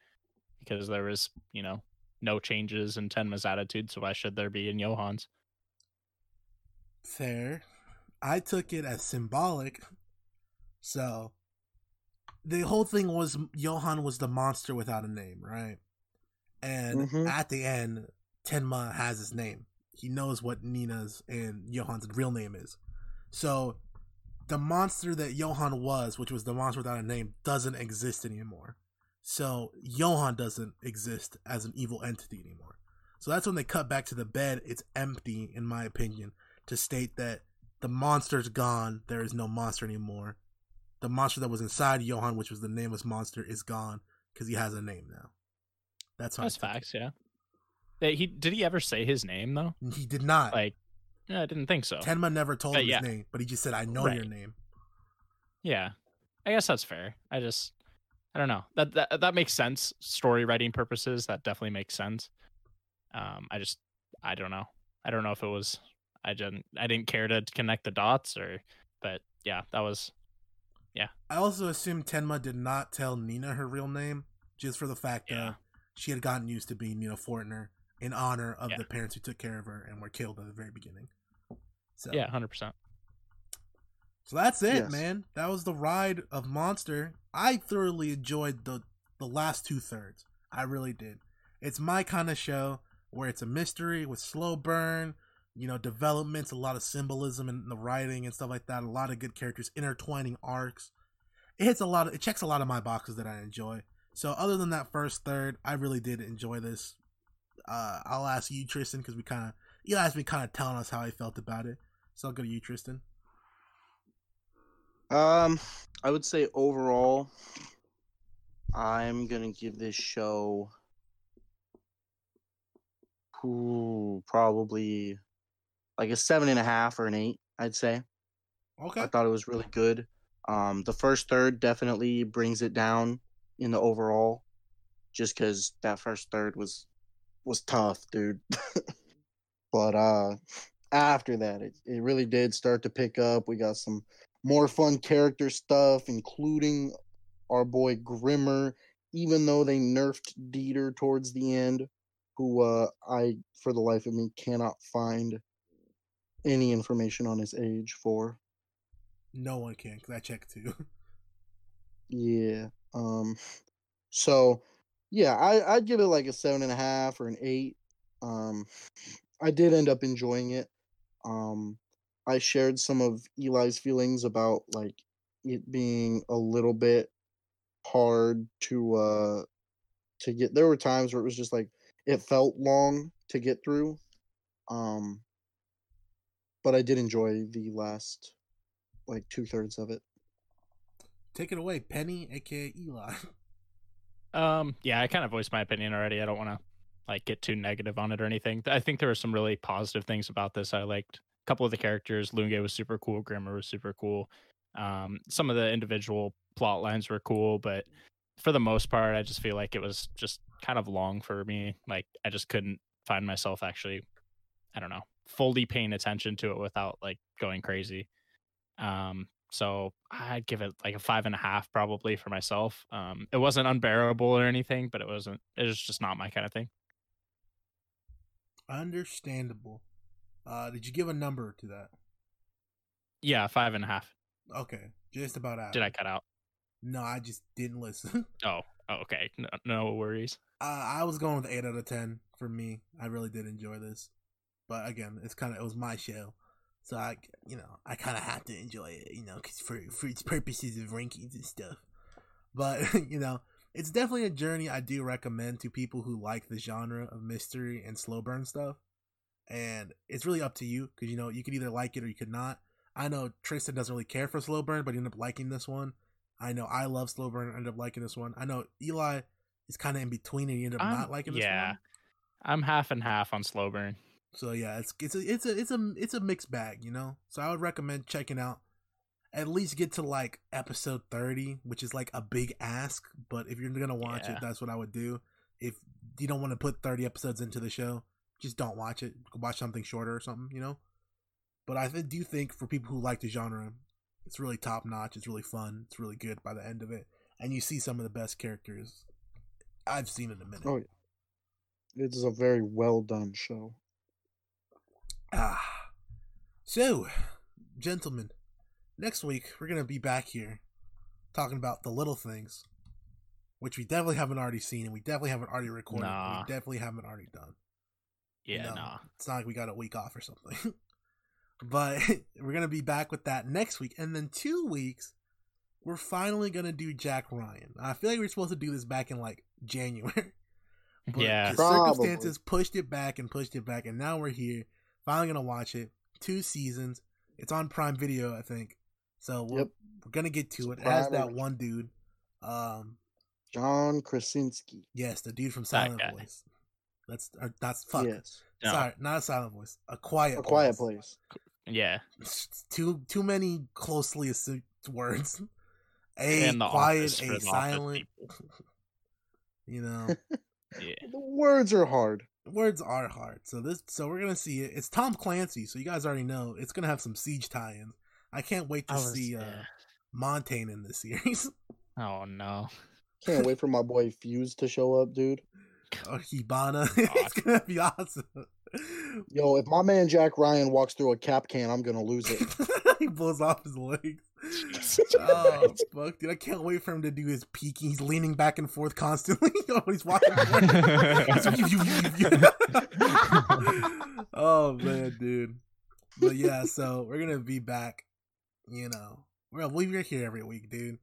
because there is you know, no changes in Tenma's attitude. So why should there be in Johan's? fair i took it as symbolic so the whole thing was johan was the monster without a name right and Mhm. at the end tenma has his name he knows what nina's and johan's real name is so the monster that johan was which was the monster without a name doesn't exist anymore so johan doesn't exist as an evil entity anymore so that's when they cut back to the bed it's empty in my opinion to state that the monster's gone. There is no monster anymore. The monster that was inside Johan, which was the nameless monster, is gone because he has a name now. That's how That's took it. facts, yeah. He did he ever say his name though? He did not. Like, yeah, I didn't think so. Tenma never told Uh, him yeah. his name, but he just said, "I know your name." Yeah, I guess that's fair. I just, I don't know. That that that makes sense. Story writing purposes, that definitely makes sense. Um, I just, I don't know. I don't know if it was. I didn't. I didn't care to connect the dots, or, but yeah, that was. I also assume Tenma did not tell Nina her real name, just for the fact Yeah. that she had gotten used to being Nina Fortner in honor of Yeah. the parents who took care of her and were killed at the very beginning. So Yeah, hundred percent. So that's it, Yes. man. That was the ride of Monster. I thoroughly enjoyed the the last two thirds. I really did. It's my kind of show where it's a mystery with slow burn, you know, developments, a lot of symbolism in the writing and stuff like that. A lot of good characters, intertwining arcs. It hits a lot. Of, it checks a lot of my boxes that I enjoy. So other than that first third, I really did enjoy this. Uh, I'll ask you, Tristan, because we kind of you guys been kind of telling us how I felt about it. So I'll go to you, Tristan. Um, I would say overall, I'm gonna give this show, ooh, probably like a seven and a half or an eight. I'd say. Okay. I thought it was really good. Um, the first third definitely brings it down in the overall, just because that first third was was tough, dude. but uh, after that, it it really did start to pick up. We got some more fun character stuff, including our boy Grimmer. Even though they nerfed Dieter towards the end, who uh, I, for the life of me, cannot find any information on his age for. No one can because I checked too. Yeah. Um. So, yeah, I I'd give it like a seven and a half or an eight. Um, I did end up enjoying it. Um, I shared some of Eli's feelings about like it being a little bit hard to uh to get. There were times where it was just like it felt long to get through. Um, but I did enjoy the last like two thirds of it. Take it away, Penny, aka Eli. Um, yeah, I kind of voiced my opinion already. I don't want to like get too negative on it or anything. I think there were some really positive things about this. I liked a couple of the characters. Lunge was super cool. Grimmer was super cool. Um, some of the individual plot lines were cool, but for the most part, I just feel like it was just kind of long for me. Like I just couldn't find myself actually, I don't know, fully paying attention to it without like going crazy. Um, so I'd give it like a five and a half probably for myself. Um, it wasn't unbearable or anything, but it wasn't. It was just not my kind of thing. Understandable. Uh, did you give a number to that? Yeah, five and a half. Okay, just about out. Did I cut out? No, I just didn't listen. Oh, oh okay. No, no worries. uh, I was going with eight out of ten for me. I really did enjoy this, but again, it's kind of it was my show, so I, you know, I kind of have to enjoy it, you know, cause for for its purposes of rankings and stuff. But you know, it's definitely a journey I do recommend to people who like the genre of mystery and slow burn stuff. And it's really up to you because you know you could either like it or you could not. I know Tristan doesn't really care for slow burn, but he ended up liking this one. I know I love slow burn, and ended up liking this one. I know Eli is kind of in between and he ended up I'm- not liking this yeah. one. I'm half and half on slow burn. So yeah, it's it's a it's a it's a it's a mixed bag, you know. So I would recommend checking out. At least get to like episode thirty, which is like a big ask. But if you're gonna watch Yeah. it, that's what I would do. If you don't want to put thirty episodes into the show, just don't watch it. Watch something shorter or something, you know. But I th- do think for people who like the genre, it's really top notch. It's really fun. It's really good by the end of it, and you see some of the best characters I've seen in a minute. Oh, yeah. It is a very well done show. Ah. So, gentlemen, next week we're going to be back here talking about the little things, which we definitely haven't already seen and we definitely haven't already recorded. Nah. We definitely haven't already done. Yeah, know, nah. It's not like we got a week off or something. but we're going to be back with that next week. And then two weeks, we're finally going to do Jack Ryan. I feel like we are supposed to do this back in like January. But Yeah. the circumstances pushed it back and pushed it back, and now we're here. Finally gonna watch it. Two seasons. It's on Prime Video, I think. So we're, Yep. we're gonna get to it. It's It has that one dude. Um, John Krasinski. yes, the dude from Silent guy. Voice. That's or, that's fuck. Yes. No. Sorry, not a Silent Voice. A Quiet. A Quiet Place. Place. Yeah. Too too many closely associated words. A And quiet, office a silent. You know. Yeah. The words are hard. Words are hard. So this, so we're gonna see it. It's Tom Clancy, so you guys already know it's gonna have some siege tie-ins. I can't wait to was- see uh, yeah. Montagne in this series. Oh no. Can't wait for my boy Fuse to show up, dude. or Hibana. it's gonna be awesome. Yo, if my man Jack Ryan walks through a Kapkan, I'm gonna lose it. he blows off his legs. Oh fuck, dude! I can't wait for him to do his peeking. He's leaning back and forth constantly. oh, he's walking. oh man, dude. But yeah, so we're gonna be back. You know, we're we're here every week, dude.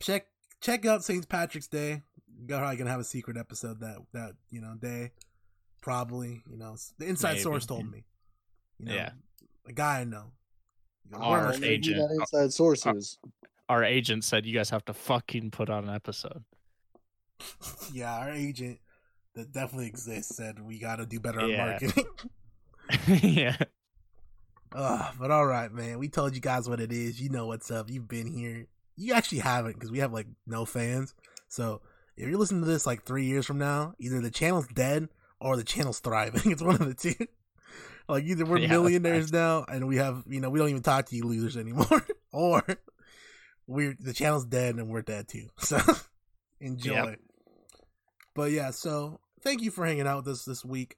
Check check out St. Patrick's Day. You're probably gonna have a secret episode that that you know day. Probably, you know, the inside Maybe. source told me. You know, Yeah. a guy I know. Our know who agent- That inside source our- Our agent said you guys have to fucking put on an episode. yeah, our agent that definitely exists said we got to do better on Yeah. marketing. yeah. Uh, but all right, man. We told you guys what it is. You know what's up. You've been here. You actually haven't because we have like no fans. So if you're listening to this like three years from now, either the channel's dead or the channel's thriving. It's one of the two. like either we're Yeah, millionaires facts. now and we have you know we don't even talk to you losers anymore, or we're the channel's dead and we're dead too. So enjoy. Yep. But yeah, so thank you for hanging out with us this week.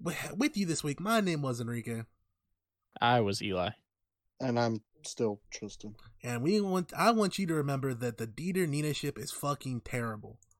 With with you this week, my name was Enrique. I was Eli. And I'm still Tristan. And we want I want you to remember that the Dieter Nina ship is fucking terrible.